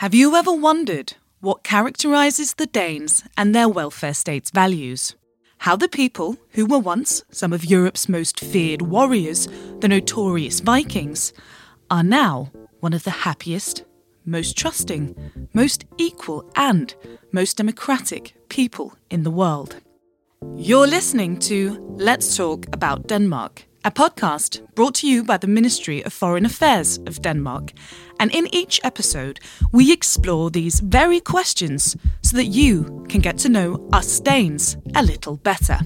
Have you ever wondered what characterises the Danes and their welfare state's values? How the people, who were once some of Europe's most feared warriors, the notorious Vikings, are now one of the happiest, most trusting, most equal, and most democratic people in the world. You're listening to Let's Talk About Denmark a podcast brought to you by the Ministry of Foreign Affairs of Denmark. And in each episode, we explore these very questions so that you can get to know us Danes a little better.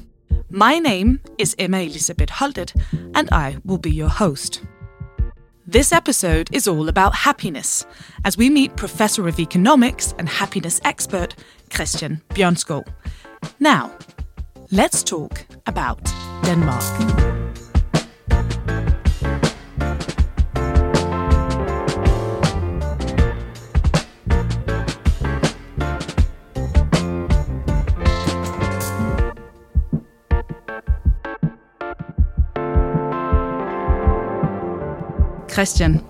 My name is Emma Elisabeth Holtet, and I will be your host. This episode is all about happiness, as we meet Professor of Economics and happiness expert Christian Bjørnskov. Now, let's talk about Denmark. Christian,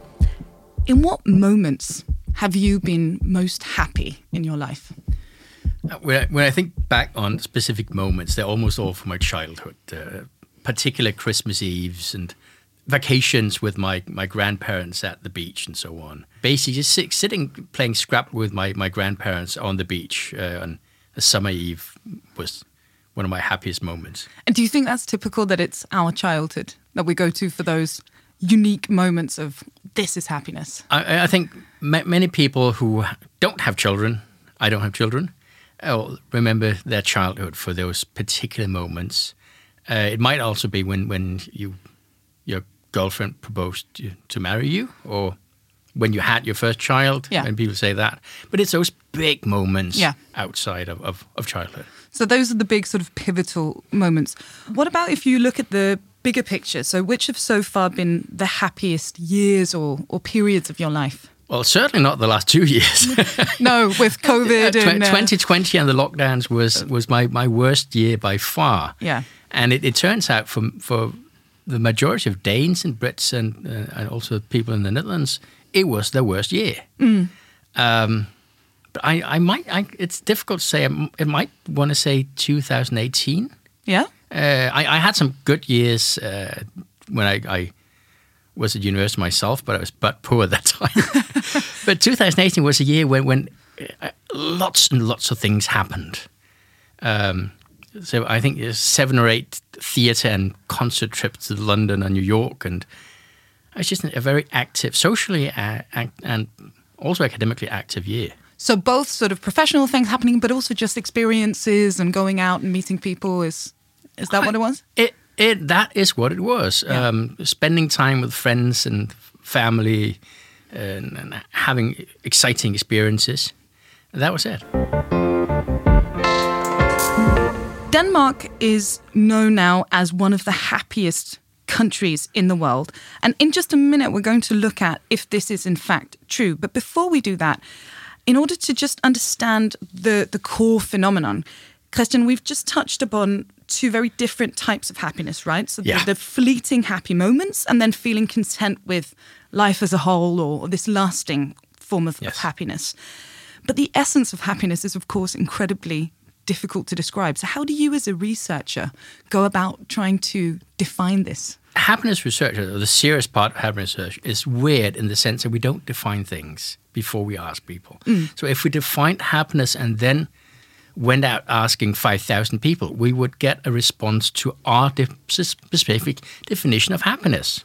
in what moments have you been most happy in your life? Uh, when I, when I think back on specific moments, they're almost all from my childhood, uh, particular Christmas Eves and vacations with my, my grandparents at the beach and so on. Basically, just sit, sitting playing Scrabble with my, my grandparents on the beach uh, on a summer eve was one of my happiest moments. And do you think that's typical that it's our childhood that we go to for those unique moments of this is happiness? I, I think many people who don't have children, I don't have children, will remember their childhood for those particular moments. Uh, it might also be when, when you your girlfriend proposed to, to marry you, or when you had your first child, yeah. and people say that. But it's those big moments yeah. outside of, of, of childhood. So those are the big sort of pivotal moments. What about if you look at the bigger picture. So, which have so far been the happiest years or, or periods of your life? Well, certainly not the last two years. no, with COVID. and, uh, 2020 and the lockdowns was, was my, my worst year by far. Yeah. And it, it turns out for, for the majority of Danes and Brits and, uh, and also people in the Netherlands, it was their worst year. Mm. Um, but I, I might, I, it's difficult to say. I, I might want to say 2018. Yeah. Uh, I, I, had some good years uh, when I, I, was at university myself, but I was but poor at that time. but 2018 was a year when, when uh, lots and lots of things happened. Um, so I think there's seven or eight theatre and concert trips to London and New York, and it was just a very active, socially uh, and also academically active year. So both sort of professional things happening, but also just experiences and going out and meeting people is is that I, what it was? It it that is what it was. Yeah. Um, spending time with friends and family, and, and having exciting experiences. That was it. Denmark is known now as one of the happiest countries in the world. And in just a minute, we're going to look at if this is in fact true. But before we do that, in order to just understand the, the core phenomenon, Christian, we've just touched upon two very different types of happiness, right? So yeah. the, the, fleeting happy moments and then feeling content with life as a whole or this lasting form of, yes. of happiness. But the essence of happiness is, of course, incredibly difficult to describe. So, how do you, as a researcher, go about trying to define this? Happiness research, or the serious part of happiness research, is weird in the sense that we don't define things before we ask people. Mm. So, if we defined happiness and then went out asking 5,000 people, we would get a response to our de- specific definition of happiness.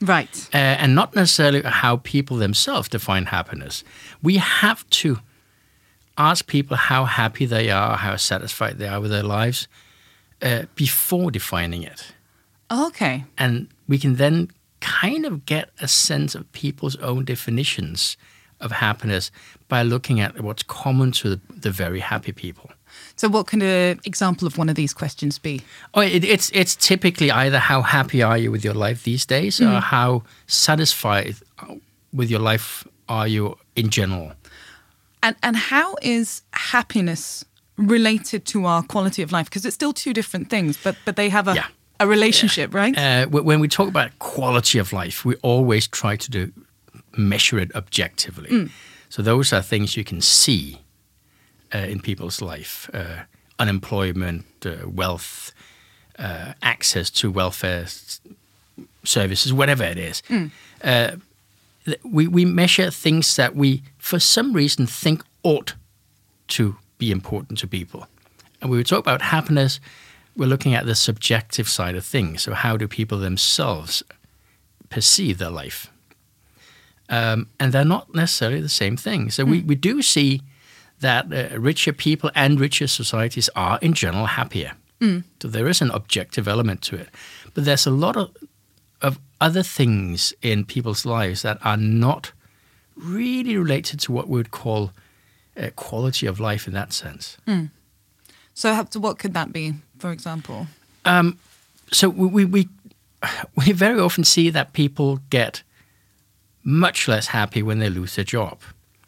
Right. Uh, and not necessarily how people themselves define happiness. We have to ask people how happy they are, how satisfied they are with their lives uh, before defining it. Okay. And we can then kind of get a sense of people's own definitions of happiness by looking at what's common to the, the very happy people. So, what can an example of one of these questions be? Oh, it, it's it's typically either how happy are you with your life these days, Mm. or how satisfied with your life are you in general. And and how is happiness related to our quality of life? Because it's still two different things, but but they have a Yeah. a relationship, right? Uh, when we talk about quality of life, we always try to do measure it objectively. Mm. So those are things you can see uh, in people's life: uh, unemployment, uh, wealth, uh, access to welfare services, whatever it is. Uh, th- we we measure things that we, for some reason, think ought to be important to people. And we would talk about happiness. We're looking at the subjective side of things. So, how do people themselves perceive their life? Um, and they're not necessarily the same thing. So, we, we do see that uh, richer people and richer societies are, in general, happier. So, there is an objective element to it. But there's a lot of, of other things in people's lives that are not really related to what we would call uh, quality of life in that sense. So, how, so what could that be, for example? so we, we we we very often see that people get much less happy when they lose their job.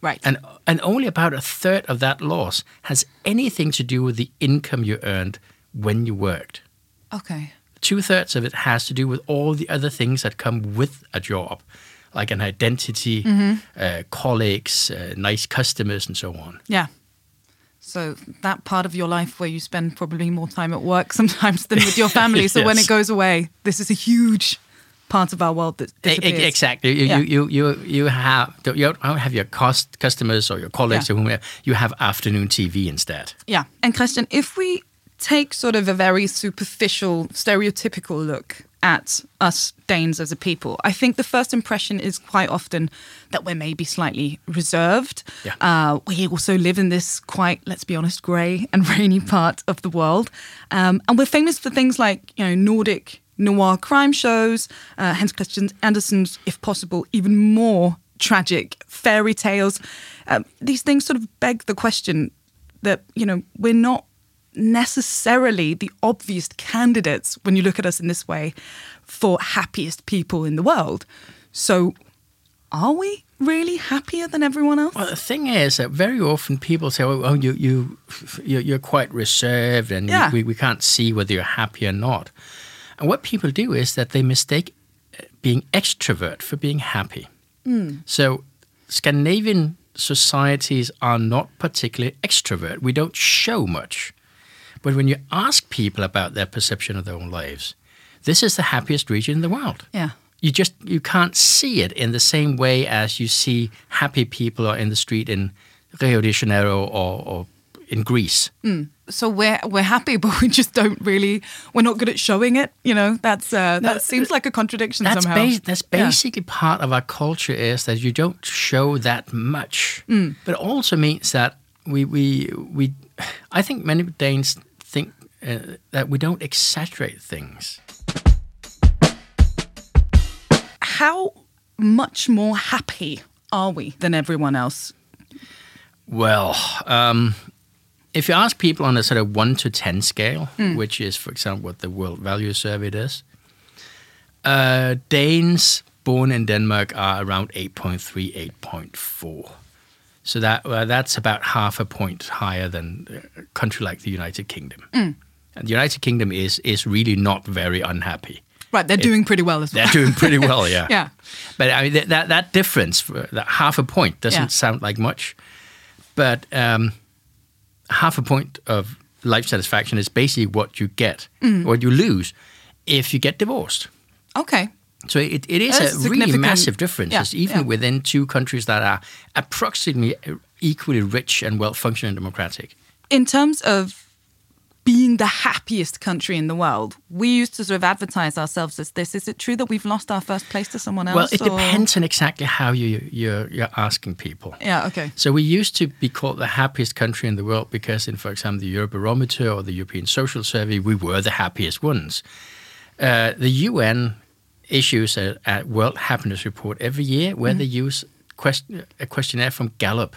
Right. And and only about a third of that loss has anything to do with the income you earned when you worked. okay. Two thirds of it has to do with all the other things that come with a job, like an identity, uh, colleagues, uh, nice customers, and so on. Yeah. So that part of your life where you spend probably more time at work sometimes than with your family. So when it goes away, this is a huge part of our world that disappears. Exactly. You, Yeah. you, you, you, you have you don't have your cost customers or your colleagues Yeah. or whomever. You have afternoon TV instead. Yeah. And Christian, if we take sort of a very superficial, stereotypical look at us Danes as a people, I think the first impression is quite often that we're maybe slightly reserved. Yeah. Uh, we also live in this quite, let's be honest, grey and rainy part of the world. Um, and we're famous for things like, you know, Nordic noir crime shows, uh, Hans Christian Andersen's, if possible, even more tragic fairy tales. Um, these things sort of beg the question that you know we're not necessarily the obvious candidates when you look at us in this way for happiest people in the world. So, are we really happier than everyone else? Well, the thing is that very often people say, "Oh, oh you you you're, you're quite reserved, and Yeah. we, we can't see whether you're happy or not." And what people do is that they mistake uh, being extrovert for being happy. So, Scandinavian societies are not particularly extrovert. We don't show much. But when you ask people about their perception of their own lives, this is the happiest region in the world yeah. you just you can't see it in the same way as you see happy people are in the street in Rio de Janeiro or, or in Greece. So we're we're happy, but we just don't really. We're not good at showing it. You know, that's uh, that seems like a contradiction That's somehow. that's Yeah. basically part of our culture is that you don't show that much, but it also means that we we we. I think many Danes think uh, that we don't exaggerate things. How much more happy are we than everyone else? Well, um, if you ask people on a sort of one to ten scale, which is, for example, what the World Value Survey does, uh, Danes born in Denmark are around 8.3, 8.4. So that uh, that's about half a point higher than a country like the United Kingdom. And the United Kingdom is is really not very unhappy. Right, they're doing pretty well as well. They're doing pretty well, yeah. Yeah. But I mean, that that, that difference, that half a point, doesn't Yeah. sound like much, but um, half a point of life satisfaction is basically what you get, Mm. what you lose, if you get divorced. Okay. So it, it is That's a really massive difference, Yeah, even yeah. within two countries that are approximately equally rich and well functioning and democratic. in terms of being the happiest country in the world, we used to sort of advertise ourselves as this. Is it true that we've lost our first place to someone else? Well, it or- depends on exactly how you you're, you're asking people. Yeah. Okay. So we used to be called the happiest country in the world because, in, for example, the Eurobarometer or the European Social Survey, we were the happiest ones. Uh, the UN issues a, a World Happiness Report every year where they use quest- a questionnaire from Gallup.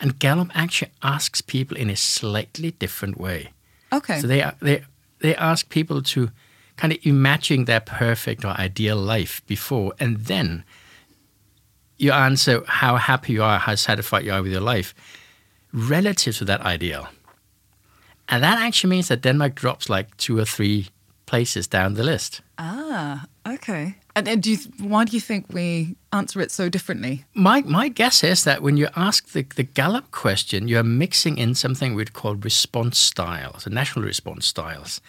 And Gallup actually asks people in a slightly different way. Okay. So they, they, they ask people to kind of imagine their perfect or ideal life before, and then you answer how happy you are, how satisfied you are with your life relative to that ideal. And that actually means that Denmark drops like two or three places down the list. Ah, okay. And, and do you, why do you think we answer it so differently? My my guess is that when you ask the, the Gallup question, you're mixing in something we'd call response styles, national response styles.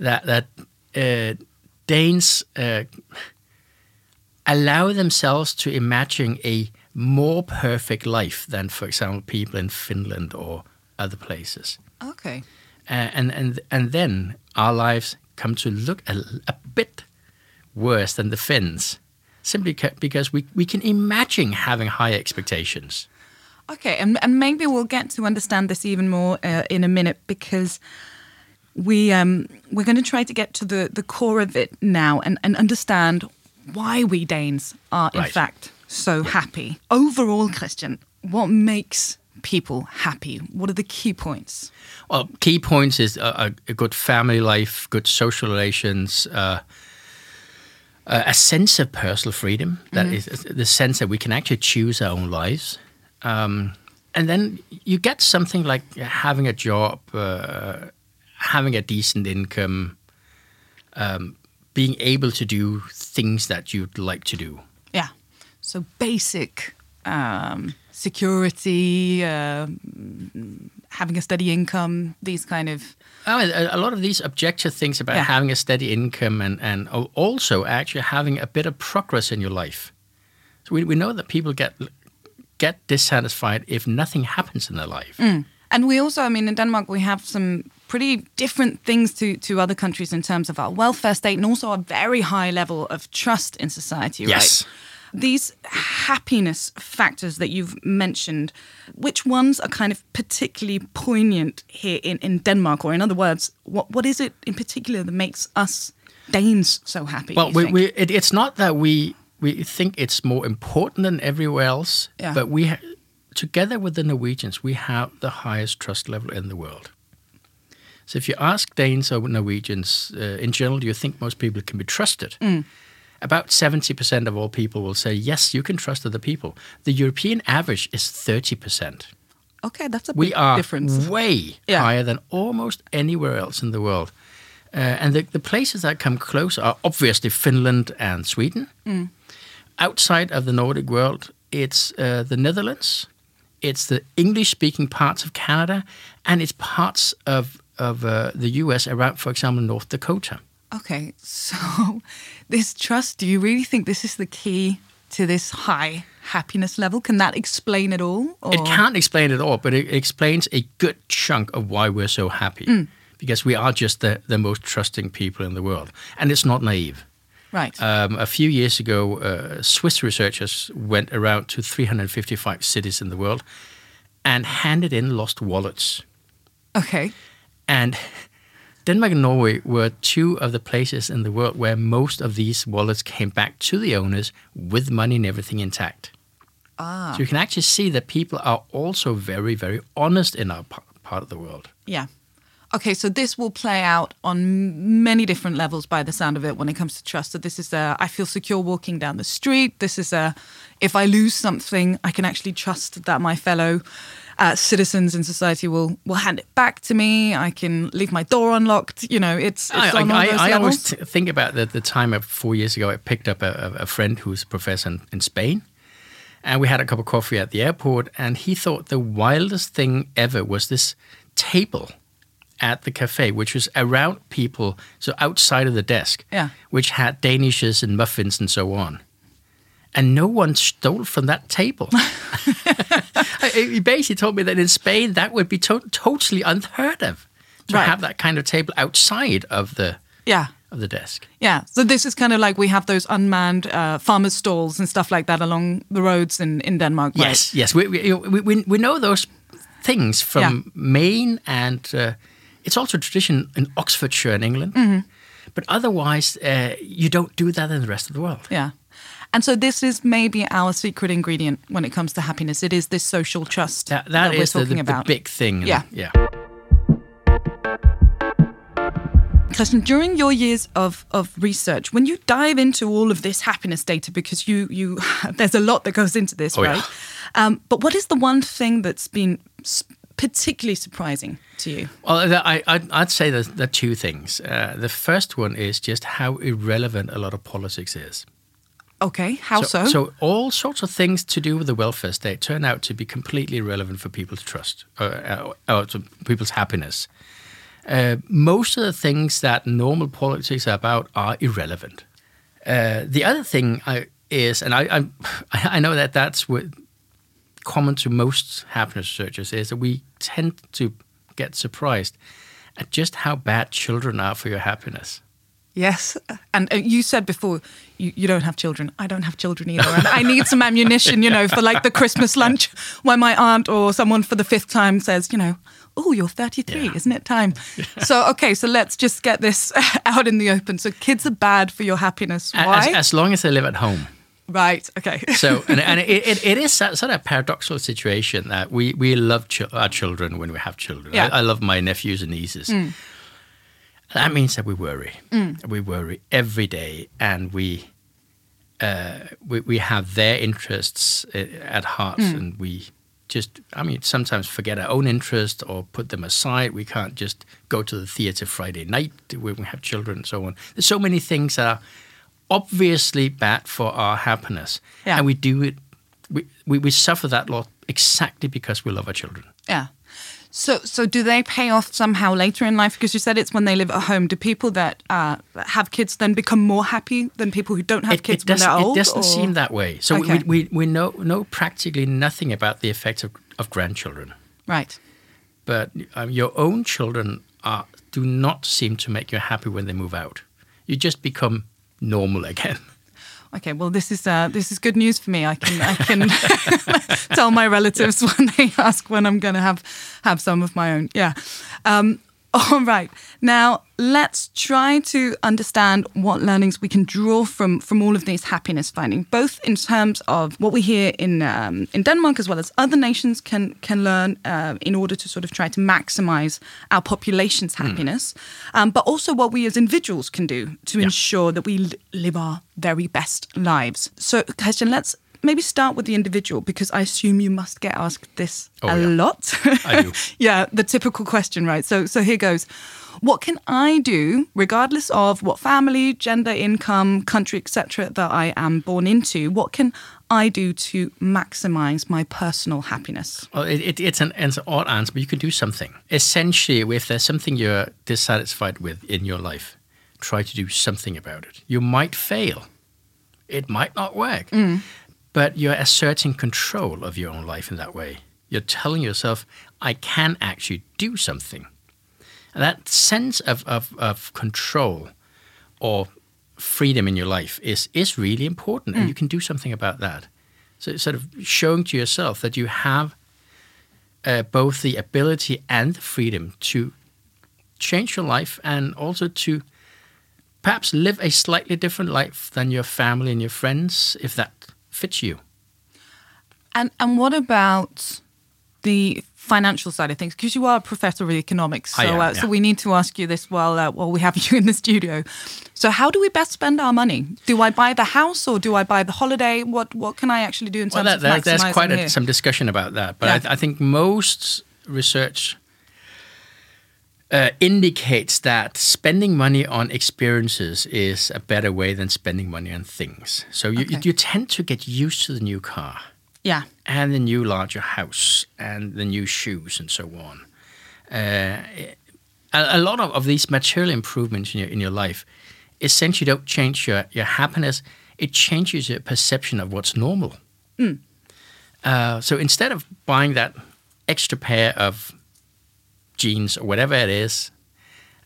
That that uh, Danes uh, allow themselves to imagine a more perfect life than, for example, people in Finland or other places. Okay. Uh, and and and then our lives come to look a, a bit worse than the Finns, simply ca- because we we can imagine having high expectations. Okay, and, and maybe we'll get to understand this even more uh, in a minute because we um, we're going to try to get to the, the core of it now and, and understand why we Danes are in Right. fact so happy. Overall, Christian, what makes people happy? What are the key points? Well, key points is a, a, good family life, good social relations, uh, uh, a sense of personal freedom. That is the sense that we can actually choose our own lives. Um, and then you get something like having a job, uh, having a decent income, um, being able to do things that you'd like to do. Yeah, so basic um, security, um having a steady income, these kind of I mean, a, lot of these objective things about Yeah. having a steady income and, and also actually having a bit of progress in your life. So we, we know that people get get dissatisfied if nothing happens in their life. And we also, I mean, in Denmark, we have some pretty different things to, to other countries in terms of our welfare state and also a very high level of trust in society, Yes. right? These happiness factors that you've mentioned, which ones are kind of particularly poignant here in, in Denmark? Or, in other words, what, what is it in particular that makes us Danes so happy? Well, we, we, it, it's not that we we think it's more important than everywhere else, Yeah. but we ha- together with the Norwegians, we have the highest trust level in the world. So if you ask Danes or Norwegians uh, in general, do you think most people can be trusted? About 70% of all people will say, yes, you can trust other people. The European average is 30%. okay, that's a We big are difference. way Yeah. higher than almost anywhere else in the world. Uh, and the, the places that come close are obviously Finland and Sweden. Outside of the Nordic world, it's uh, the Netherlands, it's the English speaking parts of Canada, and it's parts of, of uh, the US around, for example, North Dakota. Okay, so this trust, do you really think this is the key to this high happiness level? Can that explain it all? Or? It can't explain it all, but it explains a good chunk of why we're so happy. Because we are just the, the most trusting people in the world. And it's not naive. Right. Um, a few years ago, uh, Swiss researchers went around to 355 cities in the world and handed in lost wallets. okay. And Denmark and Norway were two of the places in the world where most of these wallets came back to the owners with money and everything intact. Ah. So you can actually see that people are also very, very honest in our pa- part of the world. Yeah. Okay, so this will play out on many different levels by the sound of it when it comes to trust. So this is a, I feel secure walking down the street. This is a, if I lose something, I can actually trust that my fellow uh, citizens in society will will hand it back to me. I can leave my door unlocked. You know, it's, it's I, I, I levels. always t- think about the, the time of four years ago. I picked up a, a a friend who's a professor in, in Spain, and we had a cup of coffee at the airport. And he thought the wildest thing ever was this table at the cafe, which was around people, so outside of the desk, Yeah. which had danishes and muffins and so on. And no one stole from that table. he basically told me that in Spain that would be to- totally unheard of to Right. have that kind of table outside of the yeah. of the desk. Yeah, so this is kind of like we have those unmanned uh, farmers' stalls and stuff like that along the roads in, in Denmark. Right? Yes, yes, we we, we we we know those things from Yeah. Maine, and uh, it's also a tradition in Oxfordshire in England. Mm-hmm. But otherwise, uh, you don't do that in the rest of the world. Yeah. And so this is maybe our secret ingredient when it comes to happiness. It is this social trust That, that we're is the, talking the, the about. big thing. Yeah. yeah. Christian, during your years of, of research, when you dive into all of this happiness data, because you you there's a lot that goes into this, Oh, yeah. right? Um, but what is the one thing that's been particularly surprising to you? Well, I, I'd, I'd say there are two things. Uh, the first one is just how irrelevant a lot of politics is. Okay, how so? So, all sorts of things to do with the welfare state turn out to be completely irrelevant for people's trust, or, uh, or to people's happiness. Uh, most of the things that normal politics are about are irrelevant. Uh, the other thing I, is, and I, I, I know that that's what common to most happiness researchers is that we tend to get surprised at just how bad children are for your happiness. Yes. And uh, you said before you, you don't have children. I don't have children either. And I need some ammunition, you know, for like the Christmas lunch when my aunt or someone for the fifth time says, you know, oh, you're 33, yeah. isn't it time? Yeah. So, okay, so let's just get this out in the open. So, kids are bad for your happiness. Why? As, as long as they live at home. Right. Okay. so, and, and it, it, it is sort of a paradoxical situation that we, we love ch- our children when we have children. Yeah. I, I love my nephews and nieces. Mm. That means that we worry. Mm. We worry every day, and we, uh, we we have their interests uh, at heart, mm. and we just, I mean, sometimes forget our own interest or put them aside. We can't just go to the theater Friday night when we have children and so on. There's so many things that are obviously bad for our happiness. Yeah. And we do it, we, we, we suffer that lot exactly because we love our children. Yeah. So, so do they pay off somehow later in life? Because you said it's when they live at home. Do people that uh, have kids then become more happy than people who don't have it, kids it when they're old? It doesn't or? seem that way. So okay. we, we, we know, know practically nothing about the effects of, of grandchildren. Right. But um, your own children are, do not seem to make you happy when they move out. You just become normal again. Okay, well, this is uh, this is good news for me. I can I can tell my relatives when they ask when I'm going to have have some of my own. Yeah. Um, all right. Now, let's try to understand what learnings we can draw from from all of these happiness findings, both in terms of what we hear in um, in Denmark as well as other nations can can learn uh, in order to sort of try to maximize our population's hmm. happiness, mm. um, but also what we as individuals can do to yeah. ensure that we live our very best lives. So, Christian, let's maybe start with the individual because I assume you must get asked this oh, a yeah. lot. I do. yeah, the typical question, right? So so here goes. What can I do, regardless of what family, gender, income, country, etc., that I am born into? What can I do to maximize my personal happiness? Well, it, it, it's, an, it's an odd answer, but you can do something. Essentially, if there's something you're dissatisfied with in your life, try to do something about it. You might fail. It might not work. Mm. But you're asserting control of your own life in that way. You're telling yourself, I can actually do something. And that sense of, of, of control or freedom in your life is, is really important, mm. and you can do something about that. So, sort of showing to yourself that you have uh, both the ability and the freedom to change your life and also to perhaps live a slightly different life than your family and your friends if that fits you. And and what about the financial side of things? Because you are a professor of economics, so am, uh, yeah. so we need to ask you this while uh, while we have you in the studio. So how do we best spend our money? Do I buy the house or do I buy the holiday? What what can I actually do in terms well, that, of There's quite a, some discussion about that, but yeah. I, I, think most research. Uh, indicates that spending money on experiences is a better way than spending money on things. So you, okay. you, you tend to get used to the new car. Yeah. And the new larger house and the new shoes and so on. Uh, a, a, lot of, of these material improvements in your, in your life essentially don't change your, your happiness, it changes your perception of what's normal. Mm. Uh, so instead of buying that extra pair of jeans or whatever it is,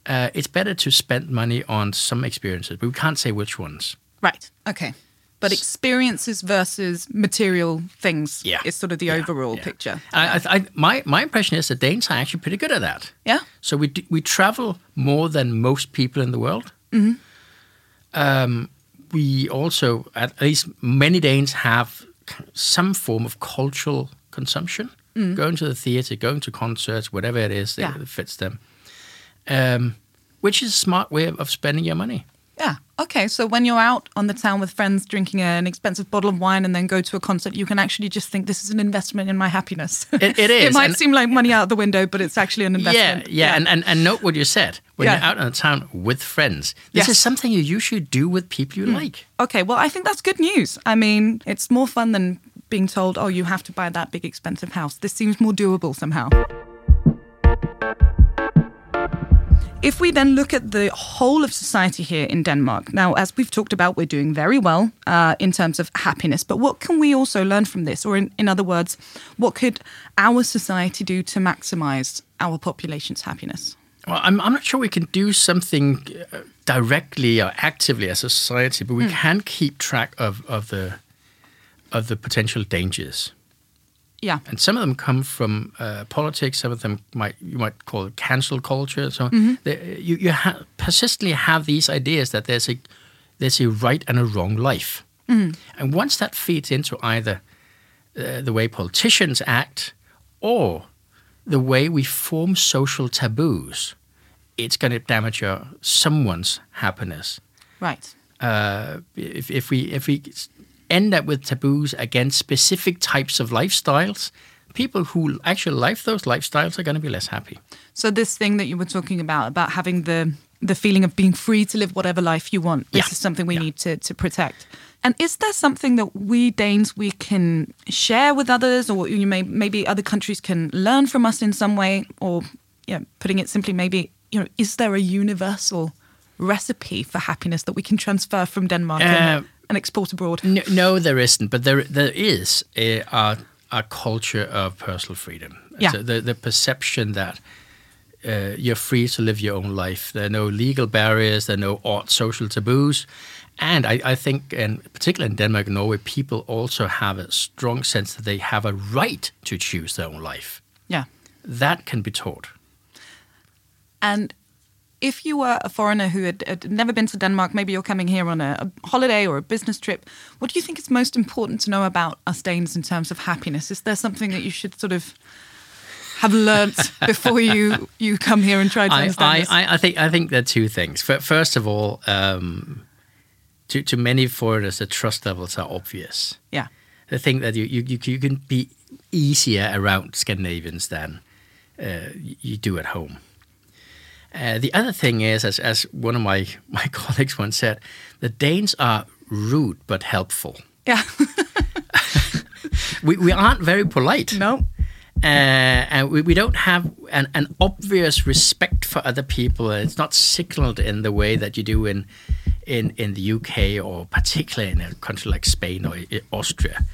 uh, it's better to spend money on some experiences, but we can't say which ones. Right. Okay. But experiences versus material things yeah. is sort of the yeah. overall yeah. picture. I, I, my my impression is that Danes are actually pretty good at that. Yeah. So we we travel more than most people in the world. Mm-hmm. Um, we also, at least many Danes, have some form of cultural consumption. Mm. Going to the theater, going to concerts, whatever it is that fits them, um, which is a smart way of spending your money. Yeah. Okay. So when you're out on the town with friends drinking an expensive bottle of wine and then go to a concert, you can actually just think this is an investment in my happiness. It- it is, it might and- seem like money out the window, but it's actually an Yeah, investment. yeah, And, and and note what you said. When Yeah. you're out in the town with friends, this Yes. Is something you usually do with people you like. Okay. Well, I think that's good news. I mean, it's more fun than being told, "Oh, you have to buy that big expensive house." This seems more doable somehow. If we then look at the whole of society here in Denmark, now, as we've talked about, we're doing very well uh, in terms of happiness. But what can we also learn from this? Or, in, in other words, what could our society do to maximize our population's happiness? Well, I'm, I'm not sure we can do something uh, directly or actively as a society, but we can keep track of, of the of the potential dangers. Yeah. and some of them come from uh, politics. Some of them might you might call it cancel culture. So they, you you ha- persistently have these ideas that there's a there's a right and a wrong life, and once that feeds into either uh, the way politicians act or the way we form social taboos, it's going to damage your, someone's happiness Right. uh, if, if we if we end up with taboos against specific types of lifestyles, people who actually live those lifestyles are going to be less happy. So this thing that you were talking about about having the the feeling of being free to live whatever life you want. This Yeah. is something we Yeah. need to to protect. And is there something that we Danes we can share with others, or you may maybe other countries can learn from us in some way, or yeah, putting it simply, maybe you know, is there a universal recipe for happiness that we can transfer from Denmark and, Uh, and export abroad? No, no, there isn't, but there there is a a, a culture of personal freedom. Yeah. So the the perception that. Uh, you're free to live your own life. There are no legal barriers. There are no odd social taboos, and I, I think, and particularly in Denmark and Norway, people also have a strong sense that they have a right to choose their own life. Yeah. that can be taught. And if you were a foreigner who had, had never been to Denmark, maybe you're coming here on a, a holiday or a business trip, what do you think is most important to know about us Danes in terms of happiness? Is there something that you should sort of have learnt before you, you come here and try to understand I, this? I, I think I think there are two things. First of all, um, to to many foreigners, the trust levels are obvious. yeah. They think that you you, you, you can be easier around Scandinavians than uh, you do at home. Uh, the other thing is, as, as one of my, my colleagues once said, the Danes are rude but helpful. Yeah. We, we aren't very polite. no. uh, and we, we don't have an, an obvious respect for other people. It's not signaled in the way that you do in in, in the UK or particularly in a country like Spain or Austria.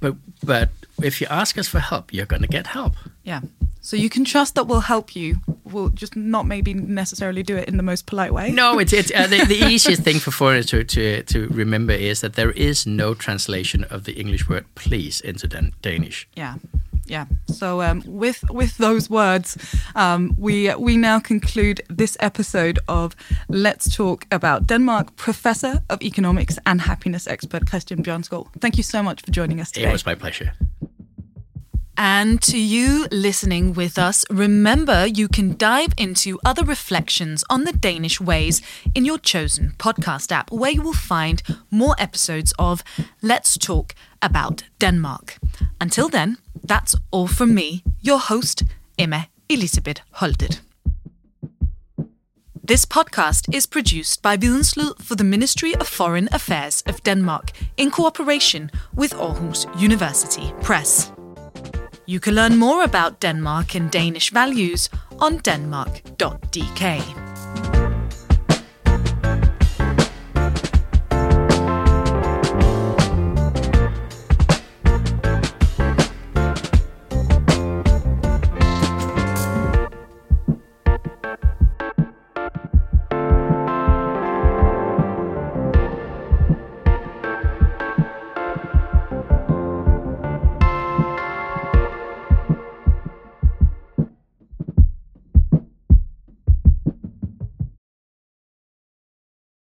But but if you ask us for help, you're going to get help. Yeah. So you can trust that we'll help you. We'll just not maybe necessarily do it in the most polite way. No, it's it's uh, the, the easiest thing for foreigners to, to to remember is that there is no translation of the English word "please" into Dan- Danish. Yeah, yeah. So um, with with those words, um, we we now conclude this episode of Let's Talk About Denmark. Professor of Economics and Happiness expert Christian Bjørnskov, thank you so much for joining us today. It was my pleasure. And to you listening with us, remember you can dive into other reflections on the Danish ways in your chosen podcast app, where you will find more episodes of Let's Talk About Denmark. Until then, that's all from me, your host, Emma Elisabeth Holtet. This podcast is produced by Videnslyd for the Ministry of Foreign Affairs of Denmark in cooperation with Aarhus University Press. You can learn more about Denmark and Danish values on denmark.dk.